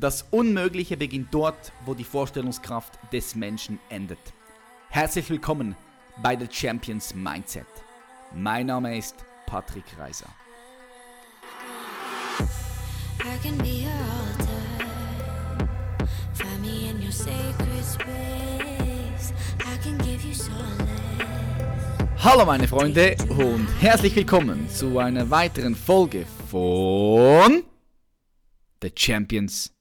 Das Unmögliche beginnt dort, wo die Vorstellungskraft des Menschen endet. Herzlich willkommen bei The Champions Mindset. Mein Name ist Patrick Reiser. Hallo meine Freunde und herzlich willkommen zu einer weiteren Folge von The Champions Mindset.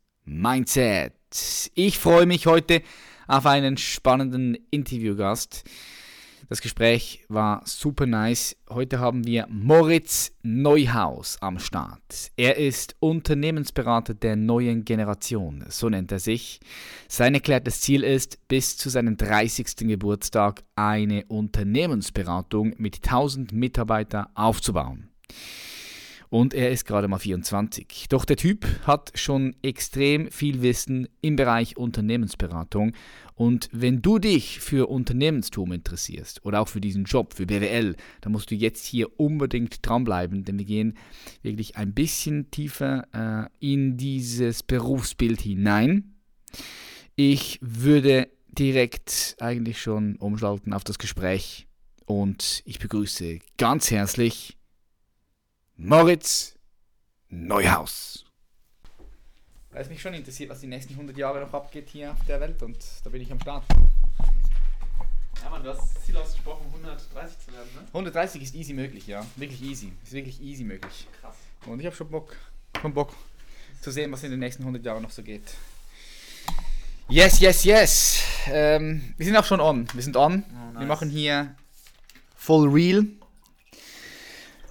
Ich freue mich heute auf einen spannenden Interviewgast. Das Gespräch war super nice. Heute haben wir Moritz Neuhaus am Start. Er ist Unternehmensberater der neuen Generation, so nennt er sich. Sein erklärtes Ziel ist, bis zu seinem 30. Geburtstag eine Unternehmensberatung mit 1000 Mitarbeitern aufzubauen und er ist gerade mal 24. Doch der Typ hat schon extrem viel Wissen im Bereich Unternehmensberatung und wenn du dich für Unternehmenstum interessierst oder auch für diesen Job, für BWL, dann musst du jetzt hier unbedingt dranbleiben, denn wir gehen wirklich ein bisschen tiefer äh, in dieses Berufsbild hinein. Ich würde direkt eigentlich schon umschalten auf das Gespräch und ich begrüße ganz herzlich Moritz Neuhaus. Weil es mich schon interessiert, was die nächsten 100 Jahre noch abgeht hier auf der Welt und da bin ich am Start. Ja, Mann, du hast das Ziel ausgesprochen, 130 zu werden, ne? 130 ist easy möglich, ja. Wirklich easy. Ist wirklich easy möglich. Krass. Und ich habe schon Bock, schon Bock zu sehen, was in den nächsten 100 Jahren noch so geht. Yes, yes, yes. Ähm, wir sind auch schon on. Wir sind on. Oh, nice. Wir machen hier Full Real.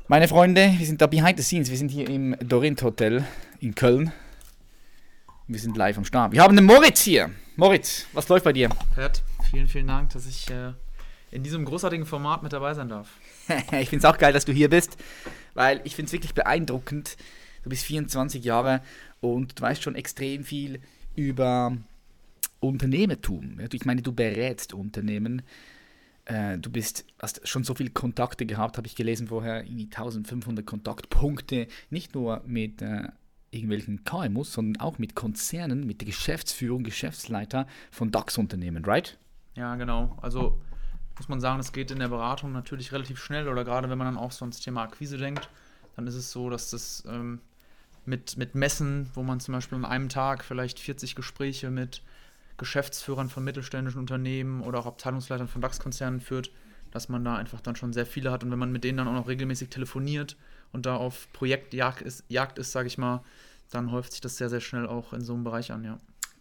Meine Freunde, wir sind da behind the scenes. Wir sind hier im Dorint Hotel in Köln. Wir sind live am Start. Wir haben den Moritz hier. Moritz, was läuft bei dir? Hört, vielen, vielen Dank, dass ich äh, in diesem großartigen Format mit dabei sein darf. ich finde es auch geil, dass du hier bist, weil ich finde es wirklich beeindruckend. Du bist 24 Jahre und du weißt schon extrem viel über Unternehmertum. Ich meine, du berätst Unternehmen äh, du bist, hast schon so viele Kontakte gehabt, habe ich gelesen vorher, 1500 Kontaktpunkte, nicht nur mit äh, irgendwelchen KMUs, sondern auch mit Konzernen, mit der Geschäftsführung, Geschäftsleiter von DAX-Unternehmen, right? Ja, genau. Also muss man sagen, es geht in der Beratung natürlich relativ schnell oder gerade wenn man dann auch so ans Thema Akquise denkt, dann ist es so, dass das ähm, mit, mit Messen, wo man zum Beispiel an einem Tag vielleicht 40 Gespräche mit Geschäftsführern von mittelständischen Unternehmen oder auch Abteilungsleitern von DAX-Konzernen führt, dass man da einfach dann schon sehr viele hat. Und wenn man mit denen dann auch noch regelmäßig telefoniert und da auf Projektjagd ist, ist sage ich mal, dann häuft sich das sehr, sehr schnell auch in so einem Bereich an, ja.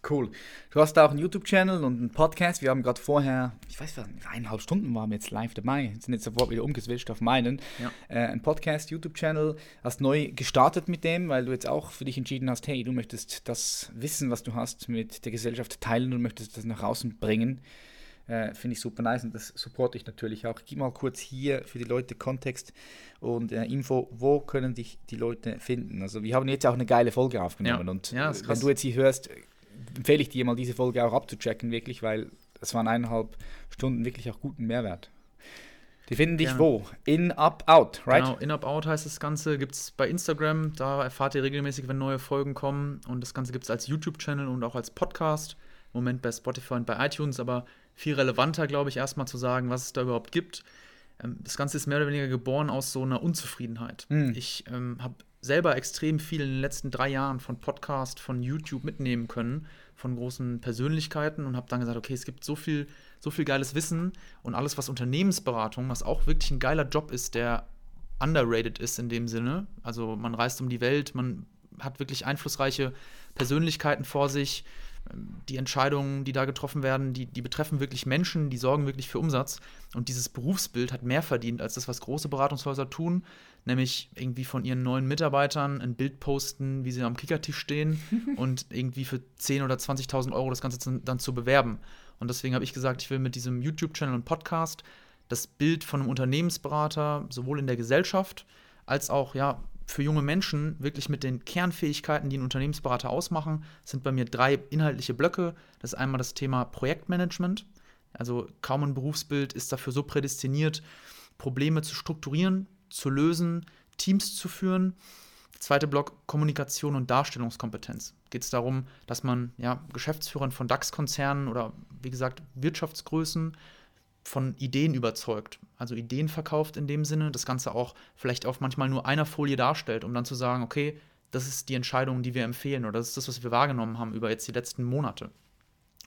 Cool. Du hast da auch einen YouTube-Channel und einen Podcast. Wir haben gerade vorher, ich weiß nicht, eineinhalb Stunden waren wir jetzt live dabei, sind jetzt sofort wieder umgeswitcht auf meinen. Ja. Äh, ein Podcast, YouTube-Channel. Hast neu gestartet mit dem, weil du jetzt auch für dich entschieden hast, hey, du möchtest das Wissen, was du hast, mit der Gesellschaft teilen und möchtest das nach außen bringen. Äh, Finde ich super nice und das supporte ich natürlich auch. Gib mal kurz hier für die Leute Kontext und äh, Info, wo können dich die Leute finden. Also wir haben jetzt auch eine geile Folge aufgenommen ja. und ja, wenn du jetzt hier hörst, empfehle ich dir mal diese Folge auch abzuchecken, wirklich, weil es waren eineinhalb Stunden wirklich auch guten Mehrwert. Die finden dich Gerne. wo? In, up, out, right? Genau, in, up, out heißt das Ganze. Gibt es bei Instagram. Da erfahrt ihr regelmäßig, wenn neue Folgen kommen. Und das Ganze gibt es als YouTube-Channel und auch als Podcast. Im Moment bei Spotify und bei iTunes. Aber viel relevanter, glaube ich, erstmal zu sagen, was es da überhaupt gibt. Ähm, das Ganze ist mehr oder weniger geboren aus so einer Unzufriedenheit. Mhm. Ich ähm, habe selber extrem viel in den letzten drei Jahren von Podcast, von YouTube mitnehmen können, von großen Persönlichkeiten und habe dann gesagt, okay, es gibt so viel, so viel geiles Wissen und alles, was Unternehmensberatung, was auch wirklich ein geiler Job ist, der underrated ist in dem Sinne. Also man reist um die Welt, man hat wirklich einflussreiche Persönlichkeiten vor sich. Die Entscheidungen, die da getroffen werden, die, die betreffen wirklich Menschen, die sorgen wirklich für Umsatz. Und dieses Berufsbild hat mehr verdient als das, was große Beratungshäuser tun nämlich irgendwie von ihren neuen Mitarbeitern ein Bild posten, wie sie am Kickertisch stehen und irgendwie für 10.000 oder 20.000 Euro das Ganze dann zu bewerben. Und deswegen habe ich gesagt, ich will mit diesem YouTube-Channel und Podcast das Bild von einem Unternehmensberater sowohl in der Gesellschaft als auch ja für junge Menschen wirklich mit den Kernfähigkeiten, die einen Unternehmensberater ausmachen, sind bei mir drei inhaltliche Blöcke. Das ist einmal das Thema Projektmanagement. Also kaum ein Berufsbild ist dafür so prädestiniert, Probleme zu strukturieren, zu lösen, Teams zu führen. Der zweite Block Kommunikation und Darstellungskompetenz. geht es darum, dass man ja, Geschäftsführern von DAX-Konzernen oder wie gesagt Wirtschaftsgrößen von Ideen überzeugt. Also Ideen verkauft in dem Sinne, das Ganze auch vielleicht auf manchmal nur einer Folie darstellt, um dann zu sagen, okay, das ist die Entscheidung, die wir empfehlen oder das ist das, was wir wahrgenommen haben über jetzt die letzten Monate.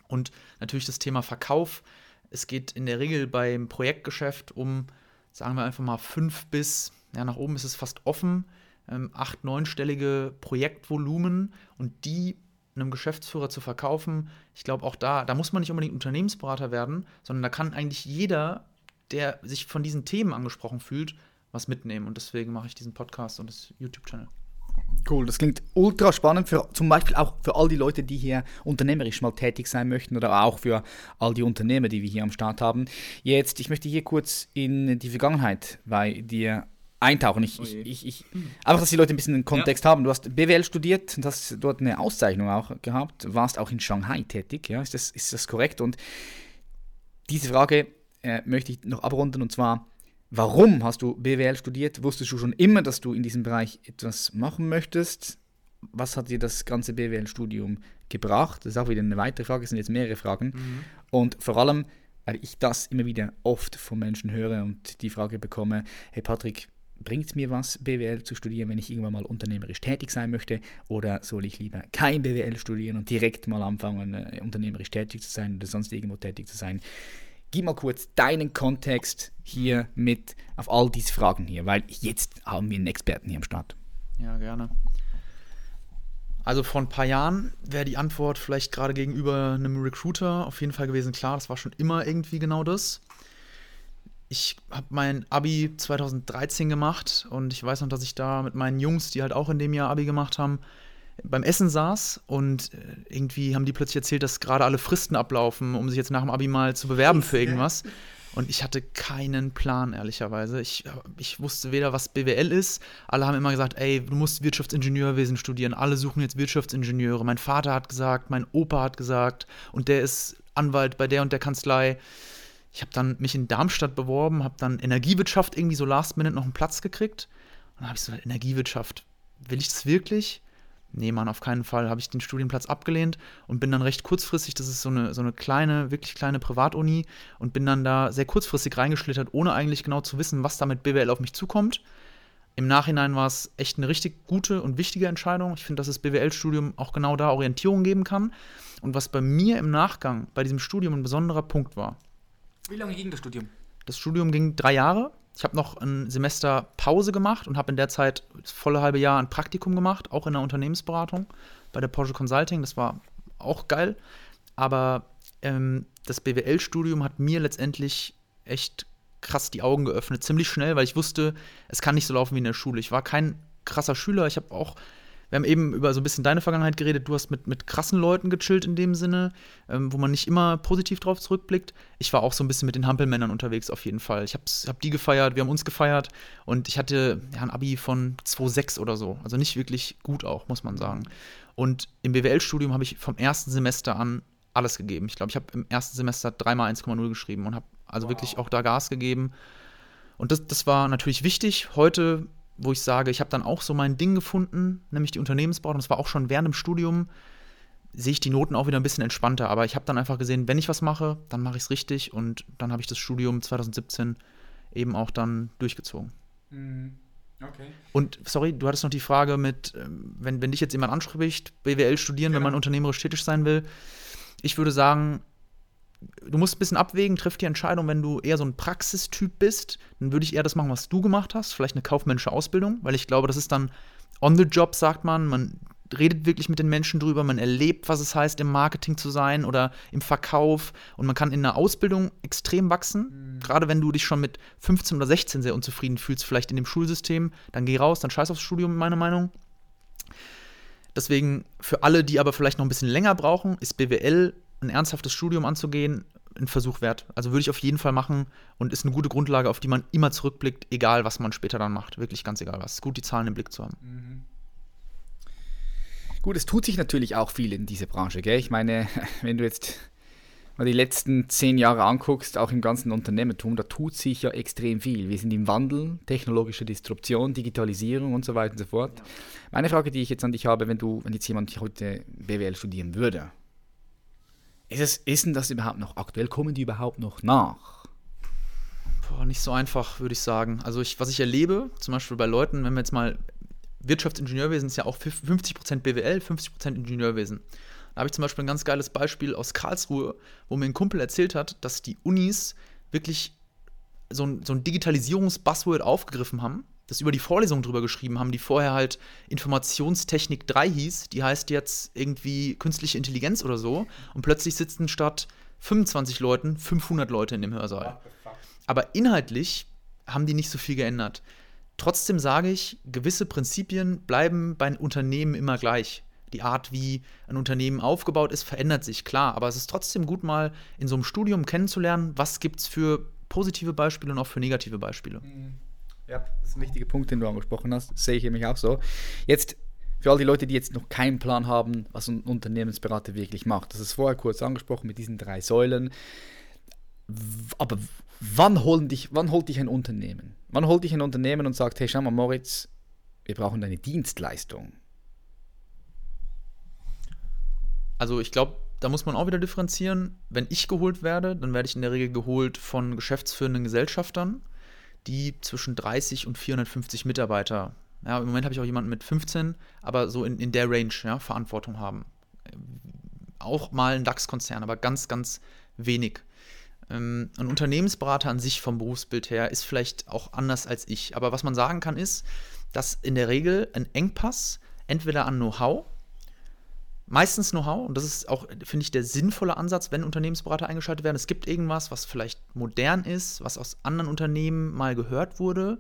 Und natürlich das Thema Verkauf. Es geht in der Regel beim Projektgeschäft um, sagen wir einfach mal, fünf bis, ja, nach oben ist es fast offen, ähm, acht, neunstellige Projektvolumen und die einem Geschäftsführer zu verkaufen, ich glaube auch da, da muss man nicht unbedingt Unternehmensberater werden, sondern da kann eigentlich jeder, der sich von diesen Themen angesprochen fühlt, was mitnehmen. Und deswegen mache ich diesen Podcast und das YouTube-Channel. Cool, das klingt ultra spannend, für, zum Beispiel auch für all die Leute, die hier unternehmerisch mal tätig sein möchten oder auch für all die Unternehmer, die wir hier am Start haben. Jetzt, ich möchte hier kurz in die Vergangenheit bei dir eintauchen. Ich, oh ich, ich, einfach, dass die Leute ein bisschen den Kontext ja. haben. Du hast BWL studiert und hast dort eine Auszeichnung auch gehabt, warst auch in Shanghai tätig. Ja? Ist, das, ist das korrekt? Und diese Frage äh, möchte ich noch abrunden und zwar, warum hast du BWL studiert? Wusstest du schon immer, dass du in diesem Bereich etwas machen möchtest? Was hat dir das ganze BWL-Studium gebracht? Das ist auch wieder eine weitere Frage, es sind jetzt mehrere Fragen. Mhm. Und vor allem, weil ich das immer wieder oft von Menschen höre und die Frage bekomme, hey Patrick, bringt es mir was, BWL zu studieren, wenn ich irgendwann mal unternehmerisch tätig sein möchte? Oder soll ich lieber kein BWL studieren und direkt mal anfangen, äh, unternehmerisch tätig zu sein oder sonst irgendwo tätig zu sein? Gib mal kurz deinen Kontext hier mit auf all diese Fragen hier, weil jetzt haben wir einen Experten hier am Start. Ja, gerne. Also vor ein paar Jahren wäre die Antwort vielleicht gerade gegenüber einem Recruiter auf jeden Fall gewesen, klar, das war schon immer irgendwie genau das ich habe mein Abi 2013 gemacht und ich weiß noch, dass ich da mit meinen Jungs, die halt auch in dem Jahr Abi gemacht haben, beim Essen saß und äh, irgendwie haben die plötzlich erzählt, dass gerade alle Fristen ablaufen, um sich jetzt nach dem Abi mal zu bewerben für irgendwas. Und ich hatte keinen Plan, ehrlicherweise. Ich, ich wusste weder, was BWL ist. Alle haben immer gesagt, ey, du musst Wirtschaftsingenieurwesen studieren. Alle suchen jetzt Wirtschaftsingenieure. Mein Vater hat gesagt, mein Opa hat gesagt und der ist Anwalt bei der und der Kanzlei ich habe dann mich in Darmstadt beworben, habe dann Energiewirtschaft irgendwie so last minute noch einen Platz gekriegt. Und dann habe ich so, Energiewirtschaft, will ich das wirklich? Nee, Mann, auf keinen Fall. Habe ich den Studienplatz abgelehnt und bin dann recht kurzfristig, das ist so eine, so eine kleine, wirklich kleine Privatuni, und bin dann da sehr kurzfristig reingeschlittert, ohne eigentlich genau zu wissen, was da mit BWL auf mich zukommt. Im Nachhinein war es echt eine richtig gute und wichtige Entscheidung. Ich finde, dass das BWL-Studium auch genau da Orientierung geben kann. Und was bei mir im Nachgang bei diesem Studium ein besonderer Punkt war, wie lange ging das Studium? Das Studium ging drei Jahre. Ich habe noch ein Semester Pause gemacht und habe in der Zeit das volle halbe Jahr ein Praktikum gemacht, auch in der Unternehmensberatung bei der Porsche Consulting. Das war auch geil. Aber ähm, das BWL-Studium hat mir letztendlich echt krass die Augen geöffnet, ziemlich schnell, weil ich wusste, es kann nicht so laufen wie in der Schule. Ich war kein krasser Schüler. Ich habe auch wir haben eben über so ein bisschen deine Vergangenheit geredet. Du hast mit, mit krassen Leuten gechillt in dem Sinne, ähm, wo man nicht immer positiv drauf zurückblickt. Ich war auch so ein bisschen mit den Hampelmännern unterwegs auf jeden Fall. Ich habe hab die gefeiert, wir haben uns gefeiert und ich hatte ja, ein Abi von 2,6 oder so. Also nicht wirklich gut auch, muss man sagen. Und im BWL-Studium habe ich vom ersten Semester an alles gegeben. Ich glaube, ich habe im ersten Semester dreimal 1,0 geschrieben und habe also wow. wirklich auch da Gas gegeben. Und das, das war natürlich wichtig. Heute wo ich sage, ich habe dann auch so mein Ding gefunden, nämlich die Unternehmensberatung. Das war auch schon während dem Studium, sehe ich die Noten auch wieder ein bisschen entspannter. Aber ich habe dann einfach gesehen, wenn ich was mache, dann mache ich es richtig. Und dann habe ich das Studium 2017 eben auch dann durchgezogen. Mhm. Okay. Und sorry, du hattest noch die Frage mit, ähm, wenn, wenn dich jetzt jemand anspricht, BWL studieren, genau. wenn man unternehmerisch tätig sein will. Ich würde sagen, du musst ein bisschen abwägen, triff die Entscheidung, wenn du eher so ein Praxistyp bist, dann würde ich eher das machen, was du gemacht hast, vielleicht eine kaufmännische Ausbildung, weil ich glaube, das ist dann on the job, sagt man, man redet wirklich mit den Menschen drüber, man erlebt, was es heißt, im Marketing zu sein oder im Verkauf und man kann in einer Ausbildung extrem wachsen. Mhm. Gerade wenn du dich schon mit 15 oder 16 sehr unzufrieden fühlst, vielleicht in dem Schulsystem, dann geh raus, dann scheiß aufs Studium, meiner Meinung. Deswegen für alle, die aber vielleicht noch ein bisschen länger brauchen, ist BWL ein ernsthaftes Studium anzugehen, ein Versuch wert. Also würde ich auf jeden Fall machen und ist eine gute Grundlage, auf die man immer zurückblickt, egal was man später dann macht. Wirklich ganz egal was. Es ist gut, die Zahlen im Blick zu haben. Mhm. Gut, es tut sich natürlich auch viel in dieser Branche, gell? Ich meine, wenn du jetzt mal die letzten zehn Jahre anguckst, auch im ganzen Unternehmertum, da tut sich ja extrem viel. Wir sind im Wandel, technologische Disruption, Digitalisierung und so weiter und so fort. Ja. Meine Frage, die ich jetzt an dich habe, wenn du, wenn jetzt jemand heute BWL studieren würde, ist, es, ist denn das überhaupt noch aktuell? Kommen die überhaupt noch nach? Boah, nicht so einfach, würde ich sagen. Also ich, was ich erlebe, zum Beispiel bei Leuten, wenn wir jetzt mal Wirtschaftsingenieurwesen ist ja auch 50% BWL, 50% Ingenieurwesen. Da habe ich zum Beispiel ein ganz geiles Beispiel aus Karlsruhe, wo mir ein Kumpel erzählt hat, dass die Unis wirklich so ein, so ein Digitalisierungs-Buzzword aufgegriffen haben, das über die Vorlesung drüber geschrieben haben, die vorher halt Informationstechnik 3 hieß, die heißt jetzt irgendwie künstliche Intelligenz oder so und plötzlich sitzen statt 25 Leuten 500 Leute in dem Hörsaal. Aber inhaltlich haben die nicht so viel geändert. Trotzdem sage ich, gewisse Prinzipien bleiben bei Unternehmen immer gleich die Art, wie ein Unternehmen aufgebaut ist, verändert sich, klar. Aber es ist trotzdem gut, mal in so einem Studium kennenzulernen, was gibt es für positive Beispiele und auch für negative Beispiele. Mhm. Ja, das ist ein wichtiger Punkt, den du angesprochen hast. Sehe ich nämlich auch so. Jetzt für all die Leute, die jetzt noch keinen Plan haben, was ein Unternehmensberater wirklich macht. Das ist vorher kurz angesprochen mit diesen drei Säulen. Aber wann, holen dich, wann holt dich ein Unternehmen? Wann holt dich ein Unternehmen und sagt, hey, schau mal, Moritz, wir brauchen deine Dienstleistung. Also ich glaube, da muss man auch wieder differenzieren. Wenn ich geholt werde, dann werde ich in der Regel geholt von geschäftsführenden Gesellschaftern, die zwischen 30 und 450 Mitarbeiter, ja, im Moment habe ich auch jemanden mit 15, aber so in, in der Range ja, Verantwortung haben. Auch mal ein DAX-Konzern, aber ganz, ganz wenig. Ähm, ein Unternehmensberater an sich vom Berufsbild her ist vielleicht auch anders als ich. Aber was man sagen kann, ist, dass in der Regel ein Engpass entweder an Know-how meistens Know-how und das ist auch, finde ich, der sinnvolle Ansatz, wenn Unternehmensberater eingeschaltet werden. Es gibt irgendwas, was vielleicht modern ist, was aus anderen Unternehmen mal gehört wurde,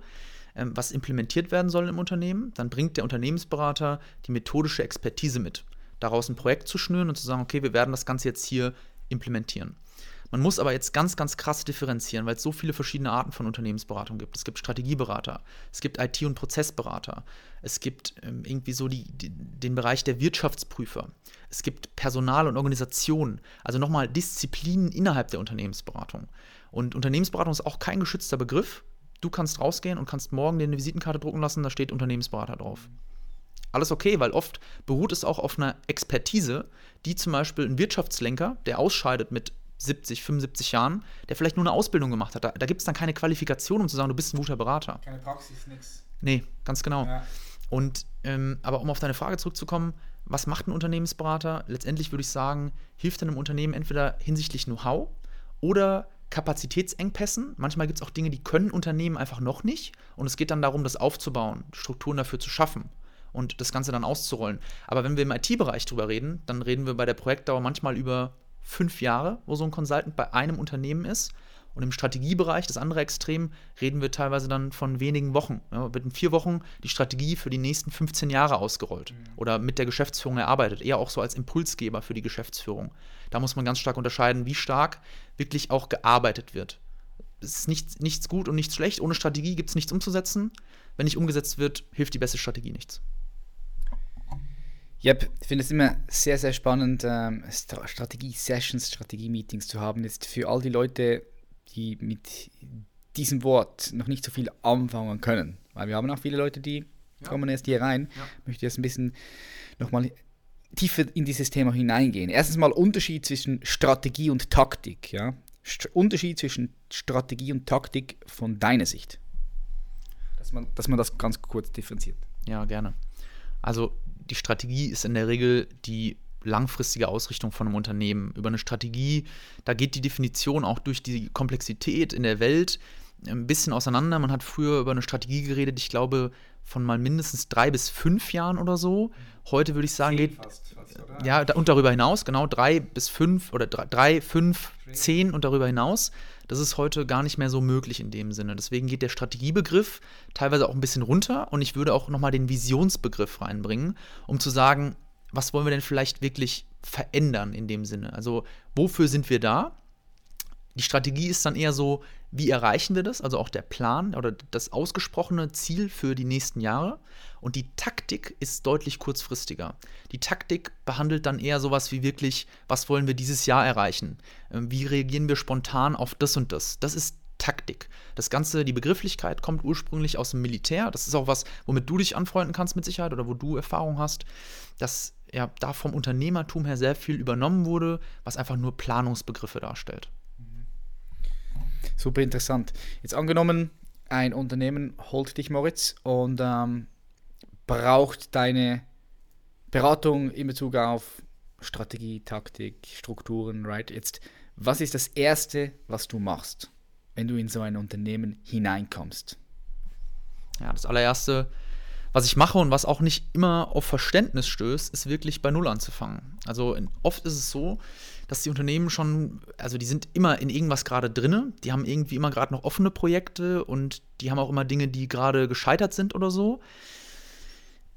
ähm, was implementiert werden soll im Unternehmen. Dann bringt der Unternehmensberater die methodische Expertise mit, daraus ein Projekt zu schnüren und zu sagen, okay, wir werden das Ganze jetzt hier implementieren. Man muss aber jetzt ganz, ganz krass differenzieren, weil es so viele verschiedene Arten von Unternehmensberatung gibt. Es gibt Strategieberater, es gibt IT- und Prozessberater, es gibt ähm, irgendwie so die, die, den Bereich der Wirtschaftsprüfer, es gibt Personal und Organisation, also nochmal Disziplinen innerhalb der Unternehmensberatung. Und Unternehmensberatung ist auch kein geschützter Begriff. Du kannst rausgehen und kannst morgen dir eine Visitenkarte drucken lassen, da steht Unternehmensberater drauf. Alles okay, weil oft beruht es auch auf einer Expertise, die zum Beispiel ein Wirtschaftslenker, der ausscheidet mit 70, 75 Jahren, der vielleicht nur eine Ausbildung gemacht hat. Da, da gibt es dann keine Qualifikation, um zu sagen, du bist ein guter Berater. Keine Praxis, nix. Nee, ganz genau. Ja. Und ähm, aber um auf deine Frage zurückzukommen, was macht ein Unternehmensberater? Letztendlich würde ich sagen, hilft einem Unternehmen entweder hinsichtlich Know-how oder Kapazitätsengpässen. Manchmal gibt es auch Dinge, die können Unternehmen einfach noch nicht. Und es geht dann darum, das aufzubauen, Strukturen dafür zu schaffen und das Ganze dann auszurollen. Aber wenn wir im IT-Bereich drüber reden, dann reden wir bei der Projektdauer manchmal über fünf Jahre, wo so ein Consultant bei einem Unternehmen ist. Und im Strategiebereich, das andere Extrem, reden wir teilweise dann von wenigen Wochen. Ja, wird in vier Wochen die Strategie für die nächsten 15 Jahre ausgerollt mhm. oder mit der Geschäftsführung erarbeitet. Eher auch so als Impulsgeber für die Geschäftsführung. Da muss man ganz stark unterscheiden, wie stark wirklich auch gearbeitet wird. Es ist nichts, nichts gut und nichts schlecht. Ohne Strategie gibt es nichts umzusetzen. Wenn nicht umgesetzt wird, hilft die beste Strategie nichts. Ja, ich finde es immer sehr, sehr spannend, ähm, Strategie-Sessions, Strategie-Meetings zu haben. Jetzt für all die Leute, die mit diesem Wort noch nicht so viel anfangen können. Weil wir haben auch viele Leute, die ja. kommen erst hier rein. Ja. Ich möchte jetzt ein bisschen nochmal tiefer in dieses Thema hineingehen. Erstens mal Unterschied zwischen Strategie und Taktik. Ja? St Unterschied zwischen Strategie und Taktik von deiner Sicht. Dass man, dass man das ganz kurz differenziert. Ja, gerne. Also die Strategie ist in der Regel die langfristige Ausrichtung von einem Unternehmen. Über eine Strategie, da geht die Definition auch durch die Komplexität in der Welt ein bisschen auseinander. Man hat früher über eine Strategie geredet, ich glaube, von mal mindestens drei bis fünf Jahren oder so. Heute würde ich sagen, geht. Fast, fast, ja, und darüber hinaus, genau, drei bis fünf oder drei, drei fünf, zehn und darüber hinaus. Das ist heute gar nicht mehr so möglich in dem Sinne. Deswegen geht der Strategiebegriff teilweise auch ein bisschen runter und ich würde auch nochmal den Visionsbegriff reinbringen, um zu sagen, was wollen wir denn vielleicht wirklich verändern in dem Sinne? Also, wofür sind wir da? Die Strategie ist dann eher so, wie erreichen wir das, also auch der Plan oder das ausgesprochene Ziel für die nächsten Jahre. Und die Taktik ist deutlich kurzfristiger. Die Taktik behandelt dann eher sowas wie wirklich, was wollen wir dieses Jahr erreichen? Ähm, wie reagieren wir spontan auf das und das? Das ist Taktik. Das Ganze, die Begrifflichkeit kommt ursprünglich aus dem Militär. Das ist auch was, womit du dich anfreunden kannst mit Sicherheit oder wo du Erfahrung hast, dass ja da vom Unternehmertum her sehr viel übernommen wurde, was einfach nur Planungsbegriffe darstellt. Super interessant. Jetzt angenommen, ein Unternehmen holt dich, Moritz, und ähm, braucht deine Beratung in Bezug auf Strategie, Taktik, Strukturen, right? Jetzt, was ist das Erste, was du machst, wenn du in so ein Unternehmen hineinkommst? Ja, das allererste, was ich mache und was auch nicht immer auf Verständnis stößt, ist wirklich bei Null anzufangen. Also oft ist es so, dass die Unternehmen schon, also die sind immer in irgendwas gerade drinne, die haben irgendwie immer gerade noch offene Projekte und die haben auch immer Dinge, die gerade gescheitert sind oder so.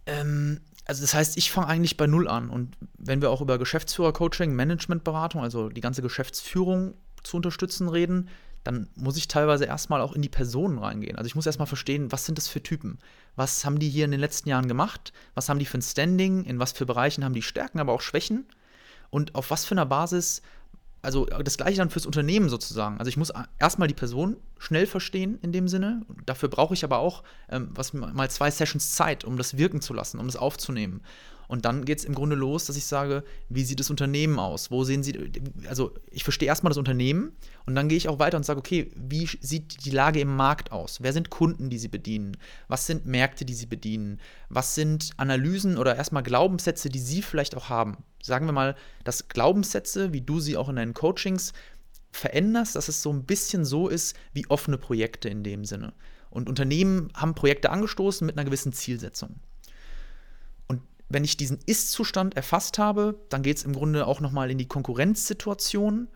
Ähm, also das heißt, ich fange eigentlich bei Null an. Und wenn wir auch über Geschäftsführer-Coaching, Managementberatung, also die ganze Geschäftsführung zu unterstützen reden, dann muss ich teilweise erstmal auch in die Personen reingehen. Also ich muss erstmal verstehen, was sind das für Typen? Was haben die hier in den letzten Jahren gemacht? Was haben die für ein Standing? In was für Bereichen haben die Stärken, aber auch Schwächen? Und auf was für einer Basis also das gleiche dann fürs Unternehmen sozusagen. Also ich muss erstmal die Person schnell verstehen in dem Sinne. Dafür brauche ich aber auch ähm, was, mal zwei Sessions Zeit, um das wirken zu lassen, um das aufzunehmen. Und dann geht es im Grunde los, dass ich sage, wie sieht das Unternehmen aus? Wo sehen Sie, also ich verstehe erstmal das Unternehmen und dann gehe ich auch weiter und sage, okay, wie sieht die Lage im Markt aus? Wer sind Kunden, die Sie bedienen? Was sind Märkte, die Sie bedienen? Was sind Analysen oder erstmal Glaubenssätze, die Sie vielleicht auch haben? Sagen wir mal, dass Glaubenssätze, wie du sie auch in deinen Coachings veränderst, dass es so ein bisschen so ist wie offene Projekte in dem Sinne. Und Unternehmen haben Projekte angestoßen mit einer gewissen Zielsetzung wenn ich diesen Ist-Zustand erfasst habe, dann geht es im Grunde auch nochmal in die Konkurrenzsituation.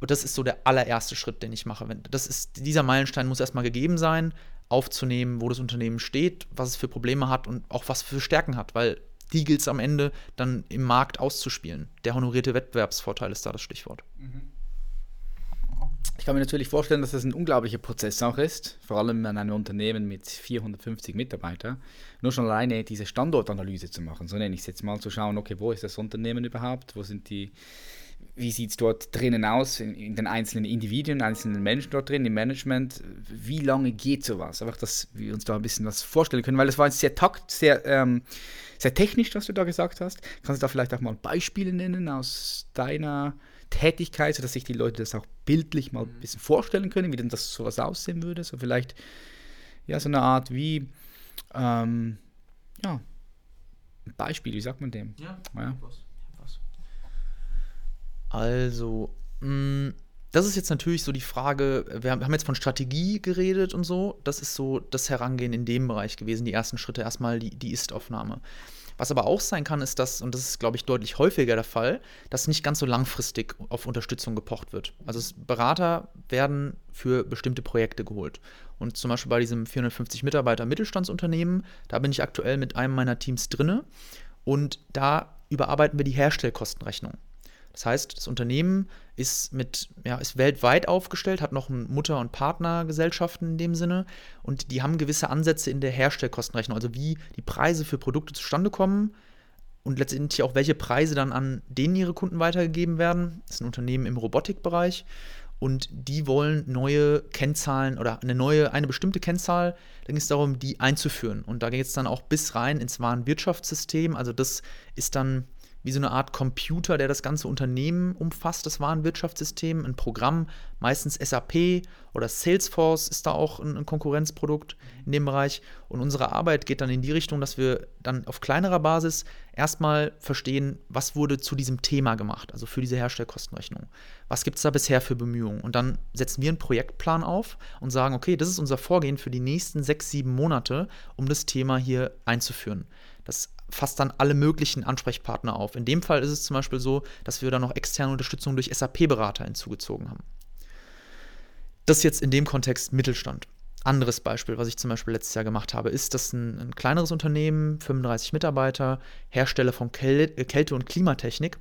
Und das ist so der allererste Schritt, den ich mache. Das ist, dieser Meilenstein muss erstmal gegeben sein, aufzunehmen, wo das Unternehmen steht, was es für Probleme hat und auch was für Stärken hat, weil die gilt es am Ende dann im Markt auszuspielen. Der honorierte Wettbewerbsvorteil ist da das Stichwort. Ich kann mir natürlich vorstellen, dass das ein unglaublicher Prozess auch ist, vor allem in einem Unternehmen mit 450 Mitarbeitern, nur schon alleine diese Standortanalyse zu machen. So nenne ich es jetzt mal, zu schauen, okay, wo ist das Unternehmen überhaupt, wo sind die, wie sieht es dort drinnen aus, in, in, den einzelnen Individuen, einzelnen Menschen dort drin, im Management, wie lange geht sowas? Einfach, dass wir uns da ein bisschen was vorstellen können, weil es war jetzt sehr takt, sehr, ähm, sehr technisch, was du da gesagt hast. Kannst du da vielleicht auch mal Beispiele nennen aus deiner Tätigkeit, sodass sich die Leute das auch bildlich mal ein bisschen vorstellen können, wie denn das sowas aussehen würde. So vielleicht, ja, so eine Art wie, ähm, ja, ein Beispiel, wie sagt man dem? Ja, ja. Also, mh, mm, das ist jetzt natürlich so die Frage, wir haben jetzt von Strategie geredet und so, das ist so das Herangehen in dem Bereich gewesen, die ersten Schritte, erstmal die, die Ist-Aufnahme. Was aber auch sein kann, ist, dass, und das ist, glaube ich, deutlich häufiger der Fall, dass nicht ganz so langfristig auf Unterstützung gepocht wird. Also Berater werden für bestimmte Projekte geholt. Und zum Beispiel bei diesem 450 Mitarbeiter Mittelstandsunternehmen, da bin ich aktuell mit einem meiner Teams drinne und da überarbeiten wir die Herstellkostenrechnung. Das heißt, das Unternehmen ist mit, ja, ist weltweit aufgestellt, hat noch Mutter- und Partnergesellschaften in dem Sinne und die haben gewisse Ansätze in der Herstellkostenrechnung, also wie die Preise für Produkte zustande kommen und letztendlich auch welche Preise dann an denen ihre Kunden weitergegeben werden. Das ist ein Unternehmen im Robotikbereich und die wollen neue Kennzahlen oder eine neue, eine bestimmte Kennzahl, dann geht es darum, die einzuführen. Und da geht es dann auch bis rein ins Warenwirtschaftssystem. Also das ist dann wie so eine Art Computer, der das ganze Unternehmen umfasst, das Warenwirtschaftssystem, ein Programm, meistens SAP oder Salesforce ist da auch ein, ein Konkurrenzprodukt in dem Bereich. Und unsere Arbeit geht dann in die Richtung, dass wir dann auf kleinerer Basis erstmal verstehen, was wurde zu diesem Thema gemacht, also für diese Herstellkostenrechnung. Was gibt es da bisher für Bemühungen? Und dann setzen wir einen Projektplan auf und sagen, okay, das ist unser Vorgehen für die nächsten sechs, sieben Monate, um das Thema hier einzuführen. Das fasst dann alle möglichen Ansprechpartner auf. In dem Fall ist es zum Beispiel so, dass wir da noch externe Unterstützung durch SAP-Berater hinzugezogen haben. Das jetzt in dem Kontext Mittelstand. Anderes Beispiel, was ich zum Beispiel letztes Jahr gemacht habe, ist, dass ein, ein kleineres Unternehmen, 35 Mitarbeiter, Hersteller von Käl Kälte- und Klimatechnik,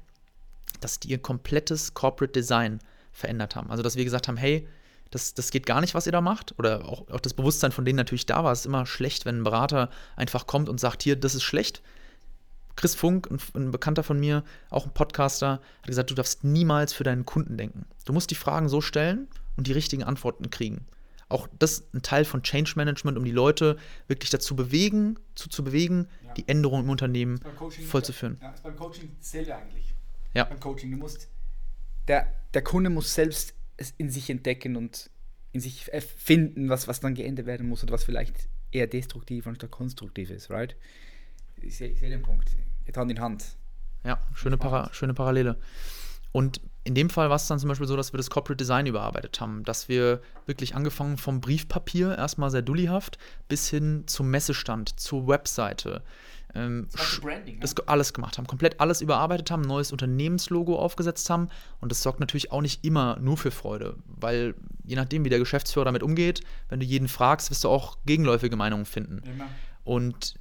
dass die ihr komplettes Corporate Design verändert haben. Also, dass wir gesagt haben, hey, das, das geht gar nicht, was ihr da macht. Oder auch, auch das Bewusstsein von denen natürlich da war. Es ist immer schlecht, wenn ein Berater einfach kommt und sagt, hier, das ist schlecht. Chris Funk, ein, ein, Bekannter von mir, auch ein Podcaster, hat gesagt, du darfst niemals für deinen Kunden denken. Du musst die Fragen so stellen und die richtigen Antworten kriegen. Auch das ist ein Teil von Change Management, um die Leute wirklich dazu bewegen, zu, zu bewegen, ja. die Änderungen im Unternehmen vollzuführen. Ja, ist beim Coaching selber eigentlich. Ja. Beim Coaching, du musst, der, der Kunde muss selbst es in sich entdecken und in sich finden, was, was dann geändert werden muss oder was vielleicht eher destruktiv anstatt konstruktiv ist, right? Ich sehe seh den Punkt. Geht Hand in Hand. Ja, schöne, Para schöne Parallele. Und in dem Fall war es dann zum Beispiel so, dass wir das Corporate Design überarbeitet haben, dass wir wirklich angefangen vom Briefpapier, erstmal sehr dullyhaft, bis hin zum Messestand, zur Webseite, ähm, das, Branding, das ne? alles gemacht haben, komplett alles überarbeitet haben, ein neues Unternehmenslogo aufgesetzt haben. Und das sorgt natürlich auch nicht immer nur für Freude, weil je nachdem, wie der Geschäftsführer damit umgeht, wenn du jeden fragst, wirst du auch gegenläufige Meinungen finden. Ja. Und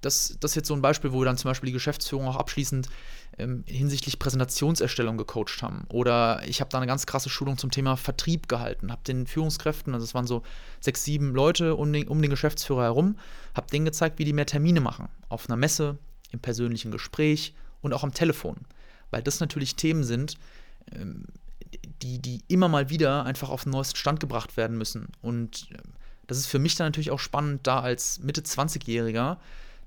das, das ist jetzt so ein Beispiel, wo dann zum Beispiel die Geschäftsführung auch abschließend ähm, hinsichtlich Präsentationserstellung gecoacht haben. Oder ich habe da eine ganz krasse Schulung zum Thema Vertrieb gehalten, habe den Führungskräften, also es waren so sechs, sieben Leute um den, um den Geschäftsführer herum, habe denen gezeigt, wie die mehr Termine machen. Auf einer Messe, im persönlichen Gespräch und auch am Telefon. Weil das natürlich Themen sind, ähm, die, die immer mal wieder einfach auf den neuesten Stand gebracht werden müssen. Und ähm, das ist für mich dann natürlich auch spannend, da als Mitte 20-Jähriger